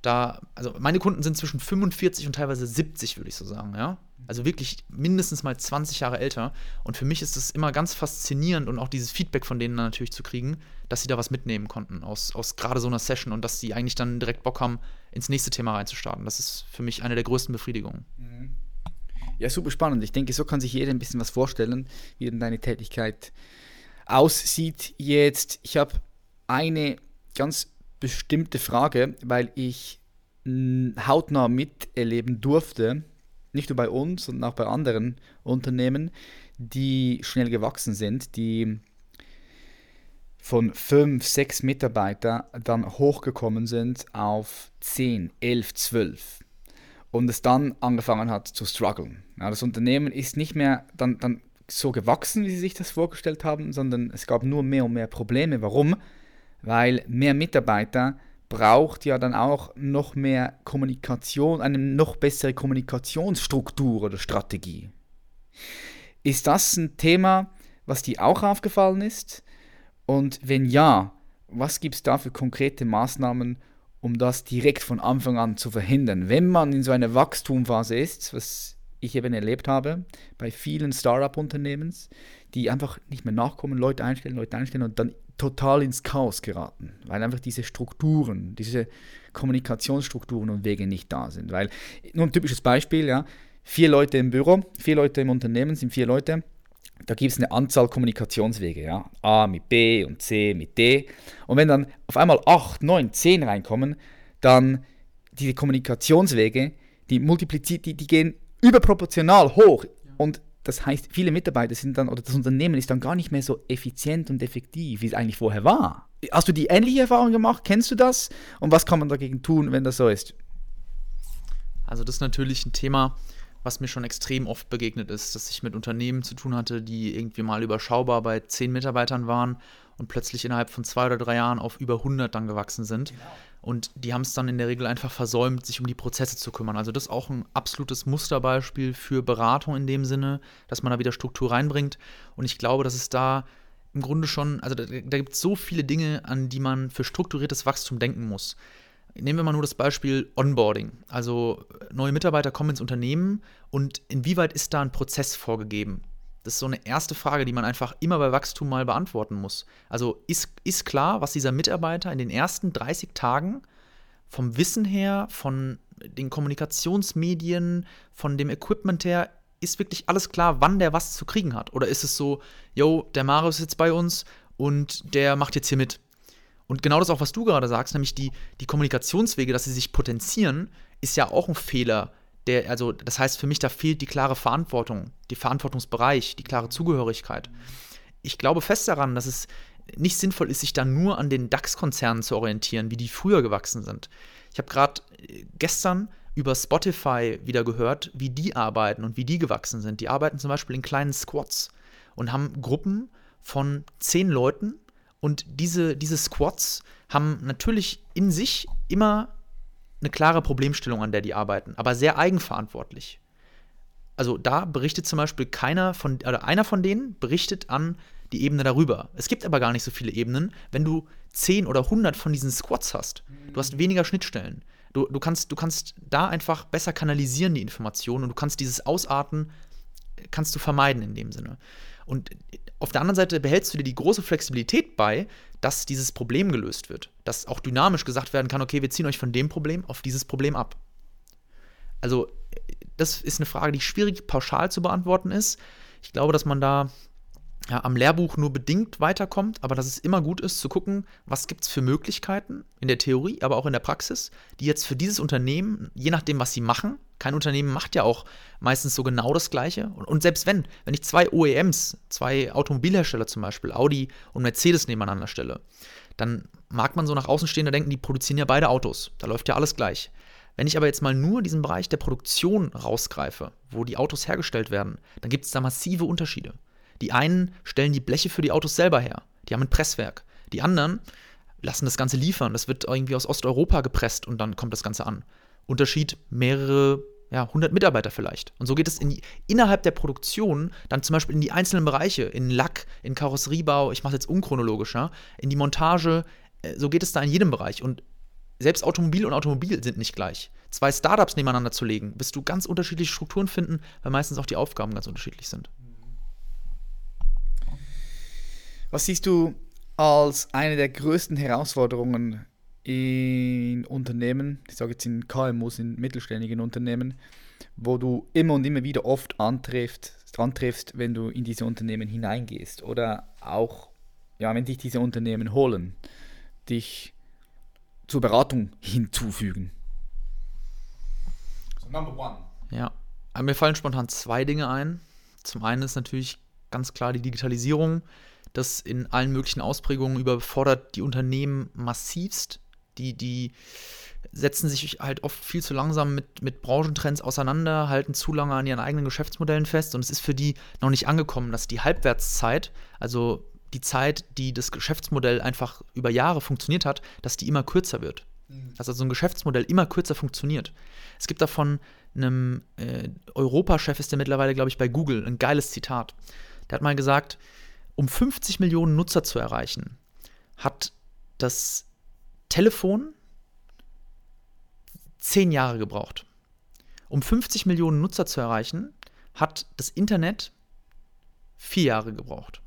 da, also meine Kunden sind zwischen 45 und teilweise 70, würde ich so sagen, ja. Also wirklich mindestens mal 20 Jahre älter. Und für mich ist es immer ganz faszinierend und auch dieses Feedback von denen natürlich zu kriegen, dass sie da was mitnehmen konnten aus, aus gerade so einer Session und dass sie eigentlich dann direkt Bock haben, ins nächste Thema reinzustarten. Das ist für mich eine der größten Befriedigungen. Mhm. Ja, super spannend. Ich denke, so kann sich jeder ein bisschen was vorstellen, wie denn deine Tätigkeit aussieht. Jetzt, ich habe eine ganz bestimmte Frage, weil ich hautnah miterleben durfte, nicht nur bei uns, sondern auch bei anderen Unternehmen, die schnell gewachsen sind, die von fünf, sechs Mitarbeiter dann hochgekommen sind auf 10, 11, 12 und es dann angefangen hat zu strugglen. Ja, das Unternehmen ist nicht mehr dann, dann so gewachsen, wie sie sich das vorgestellt haben, sondern es gab nur mehr und mehr Probleme. Warum? Weil mehr Mitarbeiter braucht ja dann auch noch mehr Kommunikation, eine noch bessere Kommunikationsstruktur oder Strategie. Ist das ein Thema, was dir auch aufgefallen ist? Und wenn ja, was gibt es da für konkrete Maßnahmen, um das direkt von Anfang an zu verhindern? Wenn man in so einer Wachstumphase ist, was ich eben erlebt habe bei vielen Startup-Unternehmen, die einfach nicht mehr nachkommen, Leute einstellen, Leute einstellen und dann total ins Chaos geraten, weil einfach diese Strukturen, diese Kommunikationsstrukturen und Wege nicht da sind. Weil, nur ein typisches Beispiel, ja, vier Leute im Büro, vier Leute im Unternehmen sind vier Leute, da gibt es eine Anzahl Kommunikationswege, ja, A mit B und C mit D. Und wenn dann auf einmal acht, neun, zehn reinkommen, dann diese Kommunikationswege, die multipliziert, die, die gehen überproportional hoch. Und das heißt, viele Mitarbeiter sind dann, oder das Unternehmen ist dann gar nicht mehr so effizient und effektiv, wie es eigentlich vorher war. Hast du die ähnliche Erfahrung gemacht? Kennst du das? Und was kann man dagegen tun, wenn das so ist? Also das ist natürlich ein Thema, was mir schon extrem oft begegnet ist, dass ich mit Unternehmen zu tun hatte, die irgendwie mal überschaubar bei zehn Mitarbeitern waren und plötzlich innerhalb von zwei oder drei Jahren auf über 100 dann gewachsen sind. Genau. Und die haben es dann in der Regel einfach versäumt, sich um die Prozesse zu kümmern. Also das ist auch ein absolutes Musterbeispiel für Beratung in dem Sinne, dass man da wieder Struktur reinbringt. Und ich glaube, dass es da im Grunde schon, also da, da gibt es so viele Dinge, an die man für strukturiertes Wachstum denken muss. Nehmen wir mal nur das Beispiel Onboarding. Also neue Mitarbeiter kommen ins Unternehmen und inwieweit ist da ein Prozess vorgegeben? Das ist so eine erste Frage, die man einfach immer bei Wachstum mal beantworten muss. Also ist, ist klar, was dieser Mitarbeiter in den ersten 30 Tagen vom Wissen her, von den Kommunikationsmedien, von dem Equipment her, ist wirklich alles klar, wann der was zu kriegen hat? Oder ist es so, yo, der Marius ist jetzt bei uns und der macht jetzt hier mit? Und genau das auch, was du gerade sagst, nämlich die, die Kommunikationswege, dass sie sich potenzieren, ist ja auch ein Fehler, der, also das heißt für mich, da fehlt die klare Verantwortung, die Verantwortungsbereich, die klare Zugehörigkeit. Ich glaube fest daran, dass es nicht sinnvoll ist, sich dann nur an den DAX-Konzernen zu orientieren, wie die früher gewachsen sind. Ich habe gerade äh, gestern über Spotify wieder gehört, wie die arbeiten und wie die gewachsen sind. Die arbeiten zum Beispiel in kleinen Squads und haben Gruppen von zehn Leuten und diese, diese Squads haben natürlich in sich immer eine klare Problemstellung, an der die arbeiten, aber sehr eigenverantwortlich. Also da berichtet zum Beispiel keiner von, oder einer von denen berichtet an die Ebene darüber. Es gibt aber gar nicht so viele Ebenen, wenn du 10 oder 100 von diesen Squads hast. Du hast weniger Schnittstellen. Du, du, kannst, du kannst da einfach besser kanalisieren, die Informationen, und du kannst dieses Ausarten, kannst du vermeiden in dem Sinne. Und auf der anderen Seite behältst du dir die große Flexibilität bei, dass dieses Problem gelöst wird. Dass auch dynamisch gesagt werden kann, okay, wir ziehen euch von dem Problem auf dieses Problem ab. Also, das ist eine Frage, die schwierig pauschal zu beantworten ist. Ich glaube, dass man da ja, am Lehrbuch nur bedingt weiterkommt, aber dass es immer gut ist zu gucken, was gibt es für Möglichkeiten in der Theorie, aber auch in der Praxis, die jetzt für dieses Unternehmen, je nachdem, was sie machen, kein Unternehmen macht ja auch meistens so genau das Gleiche. Und, und selbst wenn, wenn ich zwei OEMs, zwei Automobilhersteller zum Beispiel, Audi und Mercedes nebeneinander stelle, dann mag man so nach außen stehender denken, die produzieren ja beide Autos. Da läuft ja alles gleich. Wenn ich aber jetzt mal nur diesen Bereich der Produktion rausgreife, wo die Autos hergestellt werden, dann gibt es da massive Unterschiede. Die einen stellen die Bleche für die Autos selber her. Die haben ein Presswerk. Die anderen lassen das Ganze liefern. Das wird irgendwie aus Osteuropa gepresst und dann kommt das Ganze an. Unterschied mehrere, ja, 100 Mitarbeiter vielleicht. Und so geht es in die, innerhalb der Produktion dann zum Beispiel in die einzelnen Bereiche, in Lack, in Karosseriebau, ich mache es jetzt unchronologischer, in die Montage. Äh, so geht es da in jedem Bereich. Und selbst Automobil und Automobil sind nicht gleich. Zwei Startups nebeneinander zu legen, wirst du ganz unterschiedliche Strukturen finden, weil meistens auch die Aufgaben ganz unterschiedlich sind. Was siehst du als eine der größten Herausforderungen in Unternehmen, ich sage jetzt in KMUs, in mittelständigen Unternehmen, wo du immer und immer wieder oft antriffst, antriffst, wenn du in diese Unternehmen hineingehst oder auch, ja, wenn dich diese Unternehmen holen, dich zur Beratung hinzufügen? So number one. Ja, mir fallen spontan zwei Dinge ein. Zum einen ist natürlich ganz klar die Digitalisierung das in allen möglichen Ausprägungen überfordert die Unternehmen massivst. Die, die setzen sich halt oft viel zu langsam mit, mit Branchentrends auseinander, halten zu lange an ihren eigenen Geschäftsmodellen fest und es ist für die noch nicht angekommen, dass die Halbwertszeit, also die Zeit, die das Geschäftsmodell einfach über Jahre funktioniert hat, dass die immer kürzer wird. Mhm. Dass also ein Geschäftsmodell immer kürzer funktioniert. Es gibt davon einem äh, Europachef, ist der mittlerweile, glaube ich, bei Google, ein geiles Zitat. Der hat mal gesagt, um 50 Millionen Nutzer zu erreichen, hat das Telefon zehn Jahre gebraucht. Um 50 Millionen Nutzer zu erreichen, hat das Internet vier Jahre gebraucht.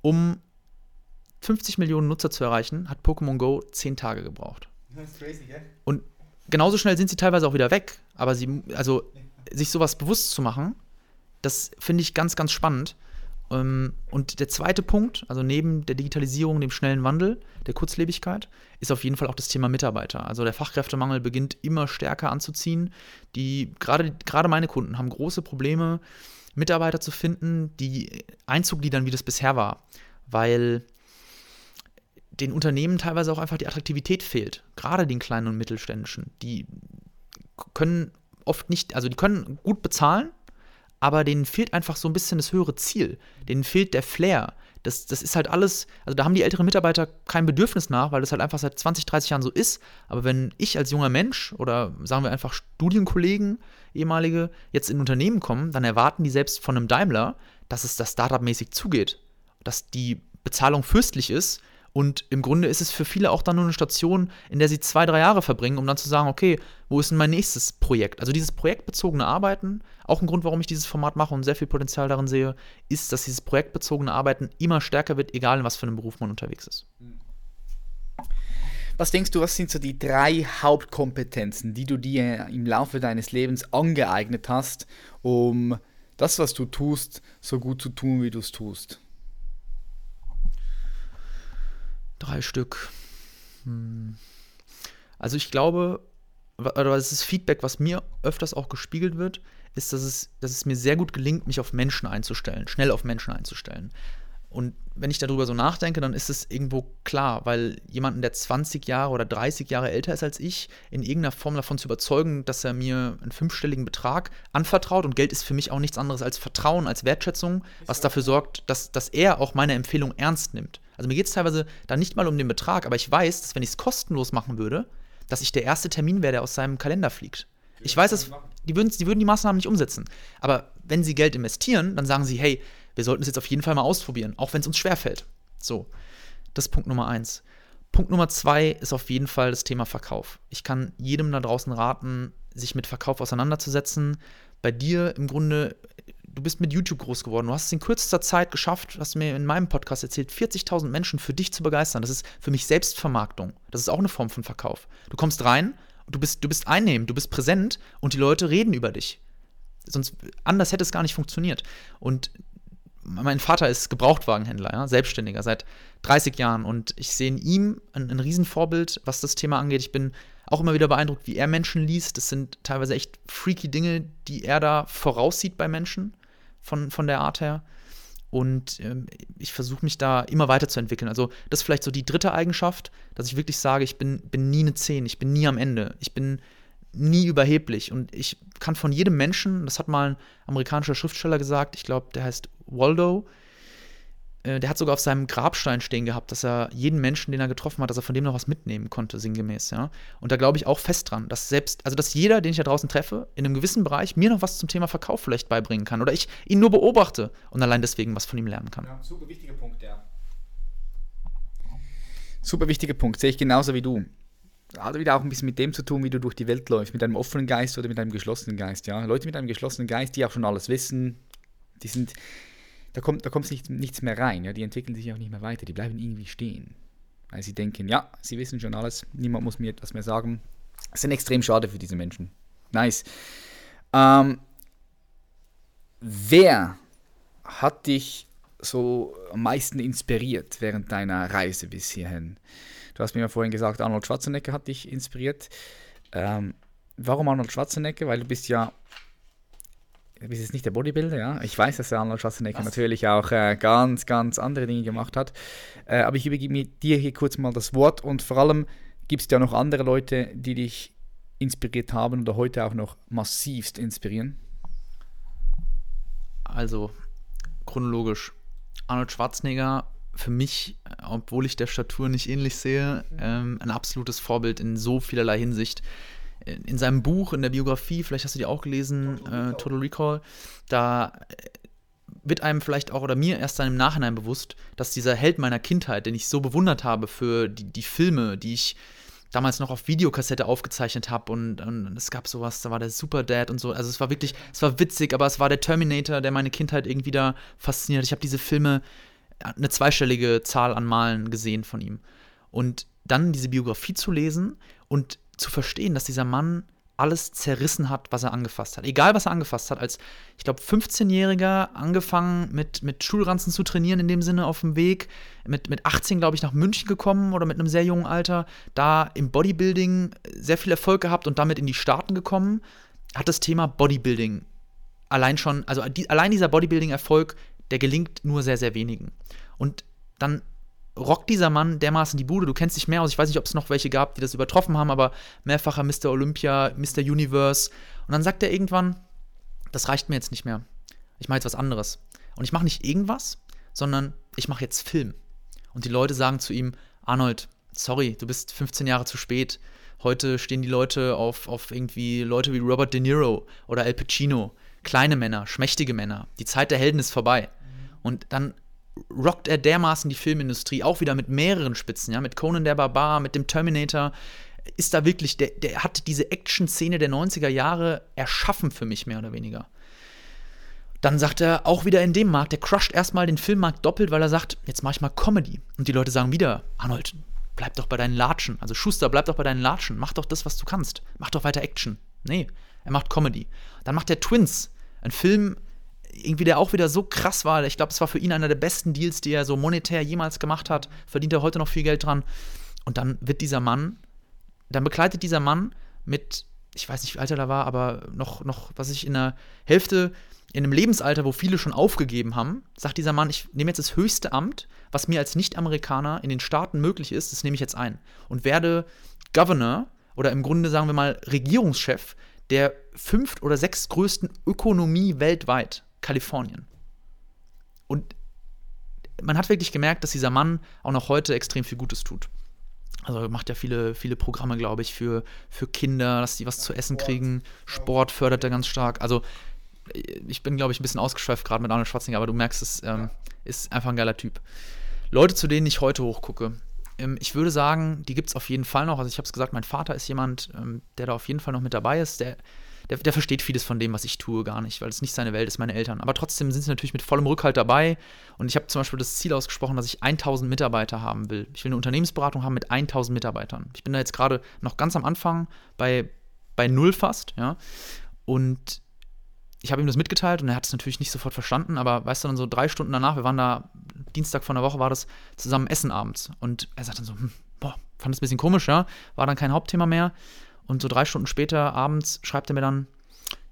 Um 50 Millionen Nutzer zu erreichen, hat Pokémon Go zehn Tage gebraucht. Das ist crazy, gell? Und genauso schnell sind sie teilweise auch wieder weg. Aber sie, also sich sowas bewusst zu machen, das finde ich ganz, ganz spannend. Ähm, und der zweite Punkt, also neben der Digitalisierung, dem schnellen Wandel, der Kurzlebigkeit, ist auf jeden Fall auch das Thema Mitarbeiter. Also der Fachkräftemangel beginnt immer stärker anzuziehen. Die, gerade, gerade meine Kunden haben große Probleme, Mitarbeiter zu finden, die einzugliedern, wie das bisher war. Weil den Unternehmen teilweise auch einfach die Attraktivität fehlt. Gerade den kleinen und mittelständischen. Die können oft nicht, also die können gut bezahlen, aber denen fehlt einfach so ein bisschen das höhere Ziel. Denen fehlt der Flair. Das, das ist halt alles, also da haben die älteren Mitarbeiter kein Bedürfnis nach, weil das halt einfach seit 20, 30 Jahren so ist. Aber wenn ich als junger Mensch oder sagen wir einfach Studienkollegen, ehemalige, jetzt in Unternehmen kommen, dann erwarten die selbst von einem Daimler, dass es das Startup-mäßig zugeht. Dass die Bezahlung fürstlich ist und im Grunde ist es für viele auch dann nur eine Station, in der sie zwei, drei Jahre verbringen, um dann zu sagen, okay, wo ist denn mein nächstes Projekt? Also dieses projektbezogene Arbeiten, auch ein Grund, warum ich dieses Format mache und sehr viel Potenzial darin sehe, ist, dass dieses projektbezogene Arbeiten immer stärker wird, egal in was für einem Beruf man unterwegs ist. Was denkst du, was sind so die drei Hauptkompetenzen, die du dir im Laufe deines Lebens angeeignet hast, um das, was du tust, so gut zu tun, wie du es tust? Drei Stück. Hm. Also ich glaube, oder das ist Feedback, was mir öfters auch gespiegelt wird, ist, dass es, dass es mir sehr gut gelingt, mich auf Menschen einzustellen, schnell auf Menschen einzustellen. Und wenn ich darüber so nachdenke, dann ist es irgendwo klar, weil jemanden, der 20 Jahre oder 30 Jahre älter ist als ich, in irgendeiner Form davon zu überzeugen, dass er mir einen fünfstelligen Betrag anvertraut und Geld ist für mich auch nichts anderes als Vertrauen, als Wertschätzung, was dafür sorgt, dass, dass er auch meine Empfehlung ernst nimmt. Also mir geht es teilweise da nicht mal um den Betrag, aber ich weiß, dass wenn ich es kostenlos machen würde, dass ich der erste Termin wäre, der aus seinem Kalender fliegt. Ich weiß, dass die würden, die würden die Maßnahmen nicht umsetzen. Aber wenn sie Geld investieren, dann sagen sie, hey, wir sollten es jetzt auf jeden Fall mal ausprobieren, auch wenn es uns schwerfällt. So, das ist Punkt Nummer eins. Punkt Nummer zwei ist auf jeden Fall das Thema Verkauf. Ich kann jedem da draußen raten, sich mit Verkauf auseinanderzusetzen. Bei dir im Grunde, du bist mit YouTube groß geworden. Du hast es in kürzester Zeit geschafft, hast du mir in meinem Podcast erzählt, 40.000 Menschen für dich zu begeistern. Das ist für mich Selbstvermarktung. Das ist auch eine Form von Verkauf. Du kommst rein, du bist, du bist einnehmend, du bist präsent und die Leute reden über dich. Sonst anders hätte es gar nicht funktioniert. Und mein Vater ist Gebrauchtwagenhändler, ja, Selbstständiger seit 30 Jahren und ich sehe in ihm ein, ein Riesenvorbild, was das Thema angeht. Ich bin auch immer wieder beeindruckt, wie er Menschen liest. Das sind teilweise echt freaky Dinge, die er da voraussieht bei Menschen von, von der Art her. Und ähm, ich versuche mich da immer weiterzuentwickeln. Also, das ist vielleicht so die dritte Eigenschaft, dass ich wirklich sage, ich bin, bin nie eine 10, ich bin nie am Ende. Ich bin nie überheblich. Und ich kann von jedem Menschen, das hat mal ein amerikanischer Schriftsteller gesagt, ich glaube, der heißt Waldo, äh, der hat sogar auf seinem Grabstein stehen gehabt, dass er jeden Menschen, den er getroffen hat, dass er von dem noch was mitnehmen konnte, sinngemäß, ja. Und da glaube ich auch fest dran, dass selbst, also dass jeder, den ich da draußen treffe, in einem gewissen Bereich mir noch was zum Thema Verkauf vielleicht beibringen kann. Oder ich ihn nur beobachte und allein deswegen was von ihm lernen kann. Ja, super wichtiger Punkt, ja. Super wichtiger Punkt, sehe ich genauso wie du hat wieder auch ein bisschen mit dem zu tun, wie du durch die Welt läufst, mit einem offenen Geist oder mit einem geschlossenen Geist. Ja? Leute mit einem geschlossenen Geist, die auch schon alles wissen, die sind, da kommt, da kommt nicht, nichts mehr rein, ja? die entwickeln sich auch nicht mehr weiter, die bleiben irgendwie stehen. Weil sie denken, ja, sie wissen schon alles, niemand muss mir etwas mehr sagen. Das ist extrem schade für diese Menschen. Nice. Ähm, wer hat dich so am meisten inspiriert während deiner Reise bis hierhin? Du hast mir ja vorhin gesagt, Arnold Schwarzenegger hat dich inspiriert. Ähm, warum Arnold Schwarzenegger? Weil du bist ja bist jetzt nicht der Bodybuilder, ja. Ich weiß, dass Arnold Schwarzenegger Was? natürlich auch äh, ganz, ganz andere Dinge gemacht hat. Äh, aber ich übergebe dir hier kurz mal das Wort und vor allem gibt es ja noch andere Leute, die dich inspiriert haben oder heute auch noch massivst inspirieren. Also, chronologisch. Arnold Schwarzenegger für mich, obwohl ich der Statur nicht ähnlich sehe, ähm, ein absolutes Vorbild in so vielerlei Hinsicht. In seinem Buch, in der Biografie, vielleicht hast du die auch gelesen, Total Recall, äh, Total Recall da äh, wird einem vielleicht auch oder mir erst dann im Nachhinein bewusst, dass dieser Held meiner Kindheit, den ich so bewundert habe für die, die Filme, die ich damals noch auf Videokassette aufgezeichnet habe und, und, es gab sowas, da war der Super Dad und so. Also es war wirklich, es war witzig, aber es war der Terminator, der meine Kindheit irgendwie da fasziniert. Ich habe diese Filme eine zweistellige Zahl an Malen gesehen von ihm. Und dann diese Biografie zu lesen und zu verstehen, dass dieser Mann alles zerrissen hat, was er angefasst hat. Egal, was er angefasst hat. Als, ich glaube, 15-Jähriger angefangen mit, mit Schulranzen zu trainieren, in dem Sinne auf dem Weg. Mit, mit 18, glaube ich, nach München gekommen oder mit einem sehr jungen Alter. Da im Bodybuilding sehr viel Erfolg gehabt und damit in die Staaten gekommen. Hat das Thema Bodybuilding allein schon, also die, allein dieser Bodybuilding-Erfolg der gelingt nur sehr, sehr wenigen. Und dann rockt dieser Mann dermaßen die Bude. Du kennst dich mehr aus. Ich weiß nicht, ob es noch welche gab, die das übertroffen haben, aber mehrfacher Mr. Olympia, Mr. Universe. Und dann sagt er irgendwann, das reicht mir jetzt nicht mehr. Ich mache jetzt was anderes. Und ich mache nicht irgendwas, sondern ich mache jetzt Film. Und die Leute sagen zu ihm, Arnold, sorry, du bist 15 Jahre zu spät. Heute stehen die Leute auf, auf irgendwie Leute wie Robert De Niro oder Al Pacino. Kleine Männer, schmächtige Männer. Die Zeit der Helden ist vorbei. Und dann rockt er dermaßen die Filmindustrie, auch wieder mit mehreren Spitzen, ja, mit Conan der Barbar, mit dem Terminator. Ist da wirklich, der, der hat diese Action-Szene der 90er Jahre erschaffen für mich, mehr oder weniger. Dann sagt er auch wieder in dem Markt, der crusht erstmal den Filmmarkt doppelt, weil er sagt, jetzt mach ich mal Comedy. Und die Leute sagen wieder, Arnold, bleib doch bei deinen Latschen. Also Schuster, bleib doch bei deinen Latschen. Mach doch das, was du kannst. Mach doch weiter Action. Nee, er macht Comedy. Dann macht er Twins, ein Film, irgendwie der auch wieder so krass war. Ich glaube, es war für ihn einer der besten Deals, die er so monetär jemals gemacht hat. Verdient er heute noch viel Geld dran. Und dann wird dieser Mann, dann begleitet dieser Mann mit ich weiß nicht, wie alt er da war, aber noch, noch, was ich in der Hälfte, in einem Lebensalter, wo viele schon aufgegeben haben, sagt dieser Mann, ich nehme jetzt das höchste Amt, was mir als Nicht-Amerikaner in den Staaten möglich ist, das nehme ich jetzt ein und werde Governor oder im Grunde sagen wir mal Regierungschef der fünft oder sechst größten Ökonomie weltweit, Kalifornien. Und man hat wirklich gemerkt, dass dieser Mann auch noch heute extrem viel Gutes tut. Also macht ja viele, viele Programme, glaube ich, für, für Kinder, dass die was zu essen kriegen. Sport fördert er ganz stark. Also ich bin, glaube ich, ein bisschen ausgeschweift gerade mit Arnold Schwarzenegger, aber du merkst, es ähm, ist einfach ein geiler Typ. Leute, zu denen ich heute hochgucke. Ähm, ich würde sagen, die gibt es auf jeden Fall noch. Also ich habe es gesagt, mein Vater ist jemand, ähm, der da auf jeden Fall noch mit dabei ist. Der, der, der, versteht vieles von dem, was ich tue, gar nicht, weil es nicht seine Welt ist, meine Eltern. Aber trotzdem sind sie natürlich mit vollem Rückhalt dabei. Und ich habe zum Beispiel das Ziel ausgesprochen, dass ich 1000 Mitarbeiter haben will. Ich will eine Unternehmensberatung haben mit 1000 Mitarbeitern. Ich bin da jetzt gerade noch ganz am Anfang bei, bei null fast, ja. Und ich habe ihm das mitgeteilt und er hat es natürlich nicht sofort verstanden, aber weißt du, dann so drei Stunden danach, wir waren da, Dienstag von der Woche war das, zusammen essen abends. Und er sagt dann so, hm, boah, fand das ein bisschen komisch, ja, war dann kein Hauptthema mehr. Und so drei Stunden später abends schreibt er mir dann,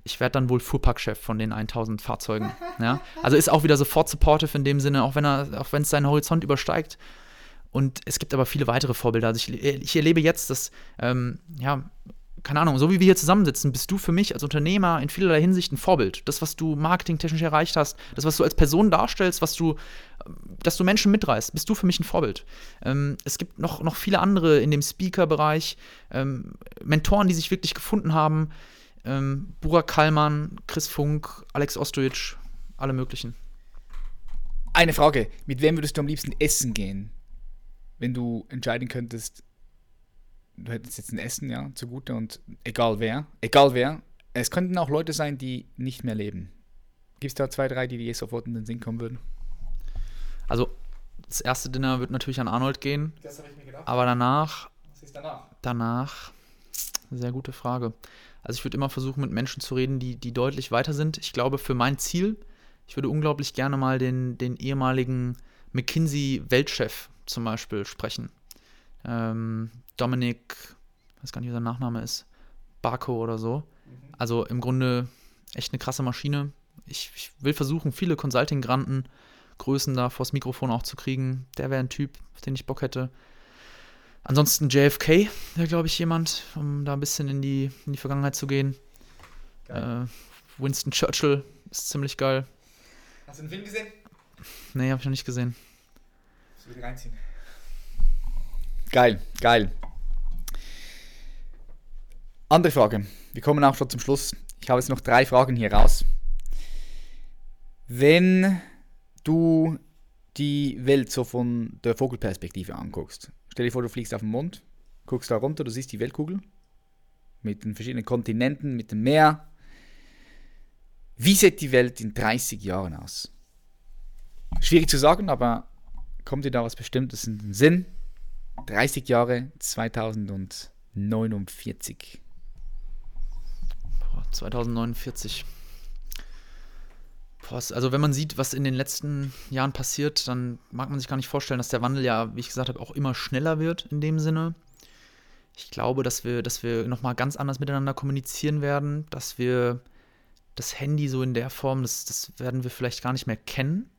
ich werde dann wohl Fuhrparkchef von den 1000 Fahrzeugen. Ja? Also ist auch wieder sofort supportive in dem Sinne, auch wenn er, auch wenn es seinen Horizont übersteigt. Und es gibt aber viele weitere Vorbilder. Also ich, ich erlebe jetzt, dass ähm, ja, keine Ahnung, so wie wir hier zusammensitzen, bist du für mich als Unternehmer in vielerlei Hinsicht ein Vorbild. Das, was du marketingtechnisch erreicht hast, das, was du als Person darstellst, was du, dass du Menschen mitreißt, bist du für mich ein Vorbild. Ähm, es gibt noch, noch viele andere in dem Speaker-Bereich, ähm, Mentoren, die sich wirklich gefunden haben. Ähm, Burak Kallmann, Chris Funk, Alex Ostojic, alle möglichen. Eine Frage: Mit wem würdest du am liebsten essen gehen, wenn du entscheiden könntest, du hättest jetzt ein Essen, ja, zugute und egal wer, egal wer. Es könnten auch Leute sein, die nicht mehr leben. Gibt es da zwei, drei, die dir sofort in den Sinn kommen würden? Also, das erste Dinner wird natürlich an Arnold gehen. Das habe ich mir gedacht. Aber danach. Was ist danach? Danach. Sehr gute Frage. Also, ich würde immer versuchen, mit Menschen zu reden, die, die deutlich weiter sind. Ich glaube, für mein Ziel, ich würde unglaublich gerne mal den, den ehemaligen McKinsey-Weltchef zum Beispiel sprechen. Ähm, Dominik, weiß gar nicht, wie sein Nachname ist, Barco oder so. Mhm. Also im Grunde echt eine krasse Maschine. Ich, ich will versuchen, viele Consulting-Granten, Größen da vors Mikrofon auch zu kriegen. Der wäre ein Typ, auf den ich Bock hätte. Ansonsten JFK wäre, glaube ich, jemand, um da ein bisschen in die, in die Vergangenheit zu gehen. Äh, Winston Churchill ist ziemlich geil. Hast du den Film gesehen? Nee, habe ich noch nicht gesehen. Geil, geil. Andere Frage. Wir kommen auch schon zum Schluss. Ich habe jetzt noch drei Fragen hier raus. Wenn du die Welt so von der Vogelperspektive anguckst, stell dir vor, du fliegst auf den Mond, guckst da runter, du siehst die Weltkugel mit den verschiedenen Kontinenten, mit dem Meer. Wie sieht die Welt in 30 Jahren aus? Schwierig zu sagen, aber kommt dir da was Bestimmtes in den Sinn? 30 Jahre 2049. 2049. also wenn man sieht, was in den letzten Jahren passiert, dann mag man sich gar nicht vorstellen, dass der Wandel ja, wie ich gesagt habe, auch immer schneller wird in dem Sinne. Ich glaube, dass wir, dass wir nochmal ganz anders miteinander kommunizieren werden, dass wir das Handy so in der Form, das, das werden wir vielleicht gar nicht mehr kennen.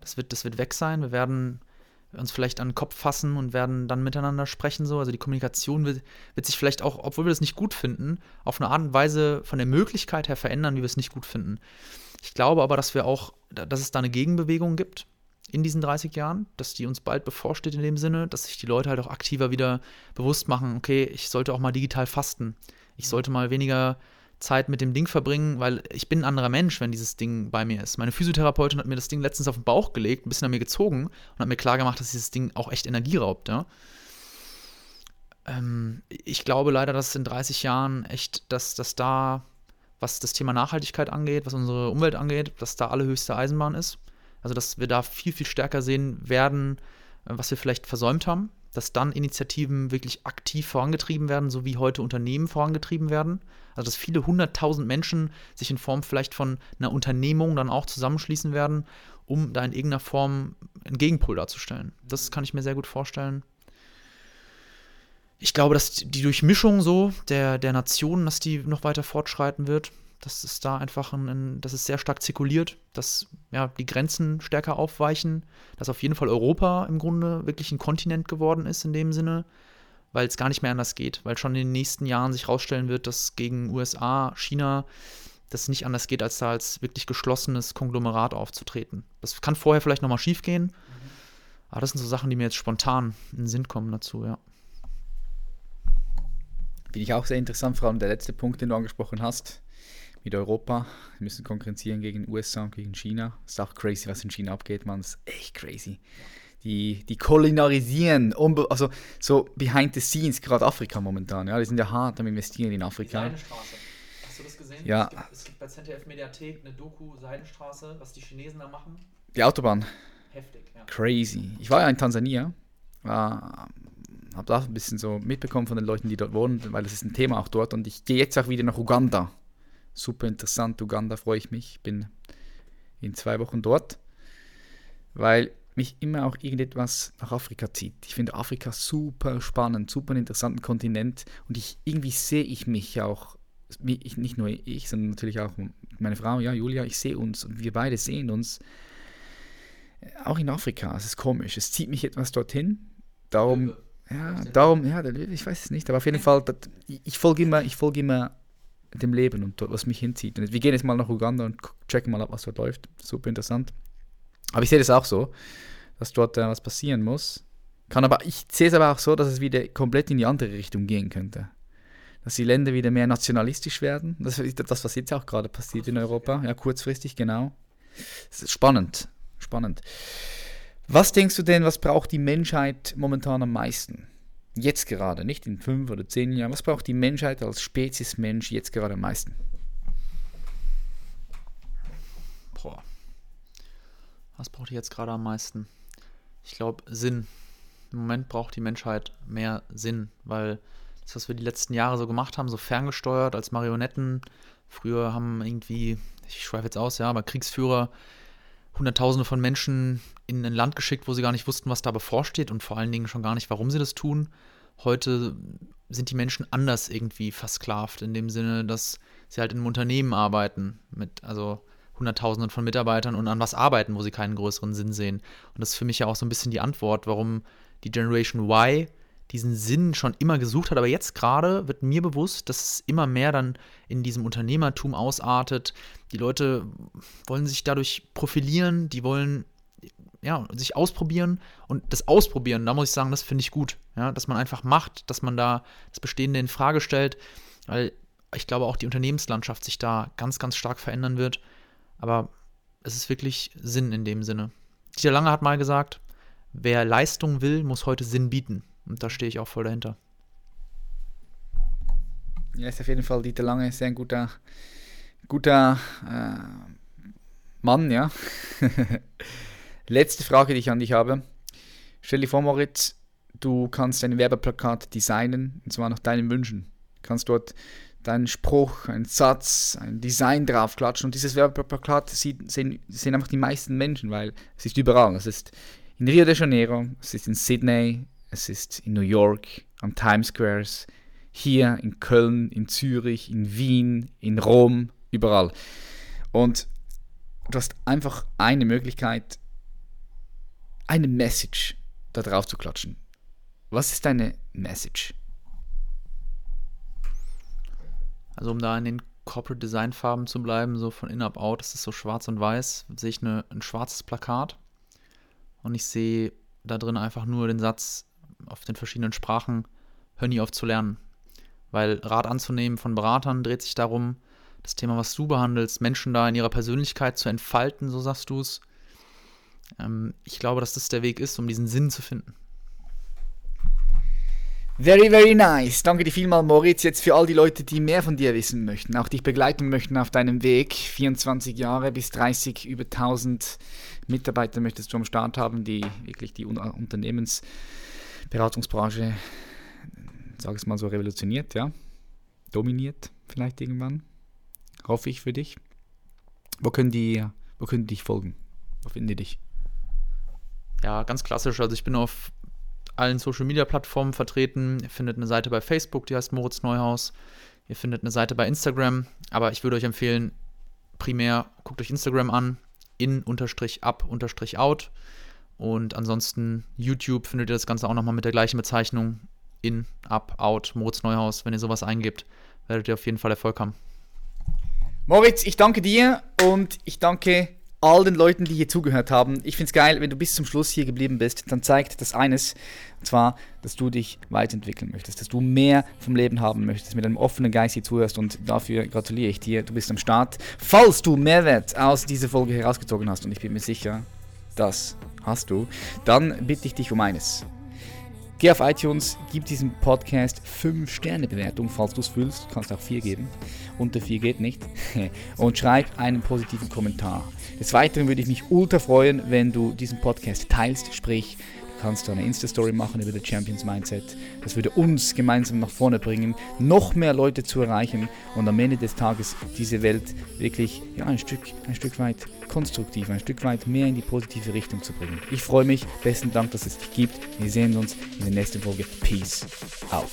Das wird, das wird weg sein. Wir werden uns vielleicht an den Kopf fassen und werden dann miteinander sprechen. So. Also die Kommunikation wird, wird, sich vielleicht auch, obwohl wir das nicht gut finden, auf eine Art und Weise von der Möglichkeit her verändern, wie wir es nicht gut finden. Ich glaube aber, dass wir auch, dass es da eine Gegenbewegung gibt in diesen 30 Jahren, dass die uns bald bevorsteht in dem Sinne, dass sich die Leute halt auch aktiver wieder bewusst machen, okay, ich sollte auch mal digital fasten. Ich sollte mal weniger Zeit mit dem Ding verbringen, weil ich bin ein anderer Mensch, wenn dieses Ding bei mir ist. Meine Physiotherapeutin hat mir das Ding letztens auf den Bauch gelegt, ein bisschen an mir gezogen und hat mir klar gemacht, dass dieses Ding auch echt Energie raubt. Ja? Ähm, ich glaube leider, dass in 30 Jahren echt, dass, dass da, was das Thema Nachhaltigkeit angeht, was unsere Umwelt angeht, dass da allerhöchste Eisenbahn ist. Also, dass wir da viel, viel stärker sehen werden, äh, was wir vielleicht versäumt haben dass dann Initiativen wirklich aktiv vorangetrieben werden, so wie heute Unternehmen vorangetrieben werden. Also dass viele hunderttausend Menschen sich in Form vielleicht von einer Unternehmung dann auch zusammenschließen werden, um da in irgendeiner Form einen Gegenpol darzustellen. Das kann ich mir sehr gut vorstellen. ich glaube, dass die Durchmischung so der, der Nationen, dass die noch weiter fortschreiten wird. Das ist da einfach ein, ein, das ist sehr stark zirkuliert, dass ja, die Grenzen stärker aufweichen, dass auf jeden Fall Europa im Grunde wirklich ein Kontinent geworden ist in dem Sinne, weil es gar nicht mehr anders geht, weil schon in den nächsten Jahren sich herausstellen wird, dass gegen USA, China das nicht anders geht, als da als wirklich geschlossenes Konglomerat aufzutreten. Das kann vorher vielleicht nochmal schief gehen, mhm. aber das sind so Sachen, die mir jetzt spontan in den Sinn kommen dazu, ja. Finde ich auch sehr interessant, vor allem der letzte Punkt, den du angesprochen hast, mit Europa. Wir müssen konkurrenzieren gegen USA und gegen China. Das ist auch crazy, was in China abgeht, man. Das ist echt crazy. Die, die kulinarisieren, also so behind the scenes, gerade Afrika momentan. Ja, die sind ja hart am Investieren in Afrika. Die Seidenstraße. Hast du das gesehen? Ja. Es gibt, es gibt bei ZDF Mediathek eine Doku Seidenstraße, was die Chinesen da machen. Die Autobahn. Heftig, ja. Crazy. Ich war ja in Tansania. War habe da ein bisschen so mitbekommen von den Leuten, die dort wohnen, weil das ist ein Thema auch dort. Und ich gehe jetzt auch wieder nach Uganda. Super interessant, Uganda freue ich mich. Ich bin in zwei Wochen dort, weil mich immer auch irgendetwas nach Afrika zieht. Ich finde Afrika super spannend, super interessanten Kontinent und ich irgendwie sehe ich mich auch, nicht nur ich, sondern natürlich auch meine Frau, ja, Julia, ich sehe uns und wir beide sehen uns auch in Afrika. Es ist komisch, es zieht mich etwas dorthin. Darum ja, darum, ja, ich weiß es nicht, aber auf jeden Fall, ich folge immer, ich folge immer dem Leben und was mich hinzieht. Und wir gehen jetzt mal nach Uganda und checken mal ab, was dort läuft. Super interessant. Aber ich sehe das auch so, dass dort äh, was passieren muss. Kann aber, ich sehe es aber auch so, dass es wieder komplett in die andere Richtung gehen könnte. Dass die Länder wieder mehr nationalistisch werden. Das ist das, was jetzt auch gerade passiert in Europa. Ja, kurzfristig, genau. Spannend. Spannend. Was denkst du denn, was braucht die Menschheit momentan am meisten? Jetzt gerade, nicht in fünf oder zehn Jahren. Was braucht die Menschheit als Spezies Mensch jetzt gerade am meisten? Boah. Was braucht die jetzt gerade am meisten? Ich glaube, Sinn. Im Moment braucht die Menschheit mehr Sinn, weil das, was wir die letzten Jahre so gemacht haben, so ferngesteuert als Marionetten. Früher haben irgendwie, ich schweife jetzt aus, ja, aber Kriegsführer Hunderttausende von Menschen in ein Land geschickt, wo sie gar nicht wussten, was da bevorsteht und vor allen Dingen schon gar nicht, warum sie das tun. Heute sind die Menschen anders irgendwie versklavt, in dem Sinne, dass sie halt in einem Unternehmen arbeiten, mit also Hunderttausenden von Mitarbeitern und an was arbeiten, wo sie keinen größeren Sinn sehen. Und das ist für mich ja auch so ein bisschen die Antwort, warum die Generation Y diesen Sinn schon immer gesucht hat. Aber jetzt gerade wird mir bewusst, dass es immer mehr dann in diesem Unternehmertum ausartet. Die Leute wollen sich dadurch profilieren, die wollen ja, sich ausprobieren und das Ausprobieren, da muss ich sagen, das finde ich gut, ja, dass man einfach macht, dass man da das Bestehende in Frage stellt, weil ich glaube auch die Unternehmenslandschaft sich da ganz, ganz stark verändern wird. Aber es ist wirklich Sinn in dem Sinne. Dieter Lange hat mal gesagt, wer Leistung will, muss heute Sinn bieten. Und da stehe ich auch voll dahinter. Ja, ist auf jeden Fall Dieter Lange sehr ein guter, guter äh, Mann, ja. Letzte Frage, die ich an dich habe. Stell dir vor, Moritz, du kannst ein Werbeplakat designen, und zwar nach deinen Wünschen. Du kannst dort deinen Spruch, einen Satz, ein Design draufklatschen und dieses Werbeplakat sehen, sehen einfach die meisten Menschen, weil es ist überall. Es ist in Rio de Janeiro, es ist in Sydney, es ist in New York, am Times Squares, hier in Köln, in Zürich, in Wien, in Rom, überall. Und du hast einfach eine Möglichkeit, eine Message da drauf zu klatschen. Was ist deine Message? Also um da in den Corporate Design Farben zu bleiben, so von in up out, das ist so schwarz und weiß, sehe ich eine, ein schwarzes Plakat und ich sehe da drin einfach nur den Satz auf den verschiedenen Sprachen, hör nie auf zu lernen. Weil Rat anzunehmen von Beratern dreht sich darum, das Thema, was du behandelst, Menschen da in ihrer Persönlichkeit zu entfalten, so sagst du es. Ähm, ich glaube, dass das der Weg ist, um diesen Sinn zu finden. Very, very nice. Danke dir vielmal, Moritz. Jetzt für all die Leute, die mehr von dir wissen möchten, auch dich begleiten möchten auf deinem Weg. 24 Jahre bis 30, über 1000 Mitarbeiter möchtest du am Start haben, die wirklich die Unternehmens- Beratungsbranche, sage ich mal so, revolutioniert, ja. Dominiert vielleicht irgendwann. Hoffe ich für dich. Wo können die, wo können die dich folgen? Wo finden die dich? Ja, ganz klassisch. Also ich bin auf allen Social Media Plattformen vertreten. Ihr findet eine Seite bei Facebook, die heißt Moritz Neuhaus. Ihr findet eine Seite bei Instagram. Aber ich würde euch empfehlen, primär guckt euch Instagram an, in-up-out. Und ansonsten YouTube findet ihr das Ganze auch nochmal mit der gleichen Bezeichnung. In, up, out, Moritz Neuhaus. Wenn ihr sowas eingibt, werdet ihr auf jeden Fall Erfolg haben. Moritz, ich danke dir und ich danke all den Leuten, die hier zugehört haben. Ich finde es geil, wenn du bis zum Schluss hier geblieben bist, dann zeigt das eines, und zwar, dass du dich weiterentwickeln möchtest, dass du mehr vom Leben haben möchtest, mit einem offenen Geist hier zuhörst und dafür gratuliere ich dir. Du bist am Start. Falls du Mehrwert aus dieser Folge herausgezogen hast, und ich bin mir sicher, das hast du, dann bitte ich dich um eines. Geh auf iTunes, gib diesem Podcast 5 Sterne Bewertung, falls du es fühlst. Du kannst auch 4 geben. Unter 4 geht nicht. Und schreib einen positiven Kommentar. Des Weiteren würde ich mich ultra freuen, wenn du diesen Podcast teilst, sprich kannst du eine Insta-Story machen über The Champions Mindset. Das würde uns gemeinsam nach vorne bringen, noch mehr Leute zu erreichen und am Ende des Tages diese Welt wirklich ja, ein, Stück, ein Stück weit konstruktiv, ein Stück weit mehr in die positive Richtung zu bringen. Ich freue mich. Besten Dank, dass es dich gibt. Wir sehen uns in der nächsten Folge. Peace out.